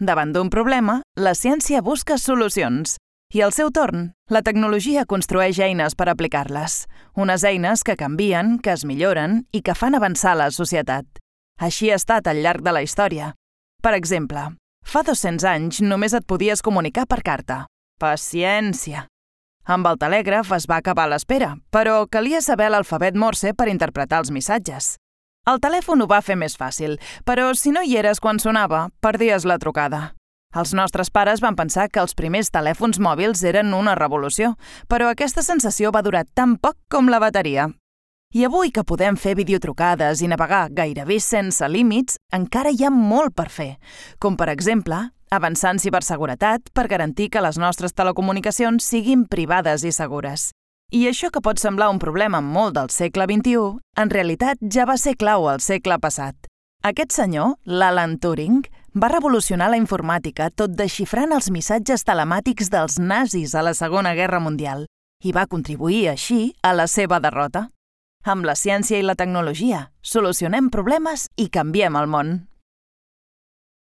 Davant d'un problema, la ciència busca solucions. I al seu torn, la tecnologia construeix eines per aplicar-les. Unes eines que canvien, que es milloren i que fan avançar la societat. Així ha estat al llarg de la història. Per exemple, fa 200 anys només et podies comunicar per carta. Paciència! Amb el telègraf es va acabar l'espera, però calia saber l'alfabet morse per interpretar els missatges. El telèfon ho va fer més fàcil, però si no hi eres quan sonava, perdies la trucada. Els nostres pares van pensar que els primers telèfons mòbils eren una revolució, però aquesta sensació va durar tan poc com la bateria. I avui que podem fer videotrucades i navegar gairebé sense límits, encara hi ha molt per fer, com per exemple avançar en ciberseguretat per garantir que les nostres telecomunicacions siguin privades i segures. I això que pot semblar un problema molt del segle XXI, en realitat ja va ser clau al segle passat. Aquest senyor, l'Alan Turing, va revolucionar la informàtica tot desxifrant els missatges telemàtics dels nazis a la Segona Guerra Mundial i va contribuir així a la seva derrota. Amb la ciència i la tecnologia, solucionem problemes i canviem el món.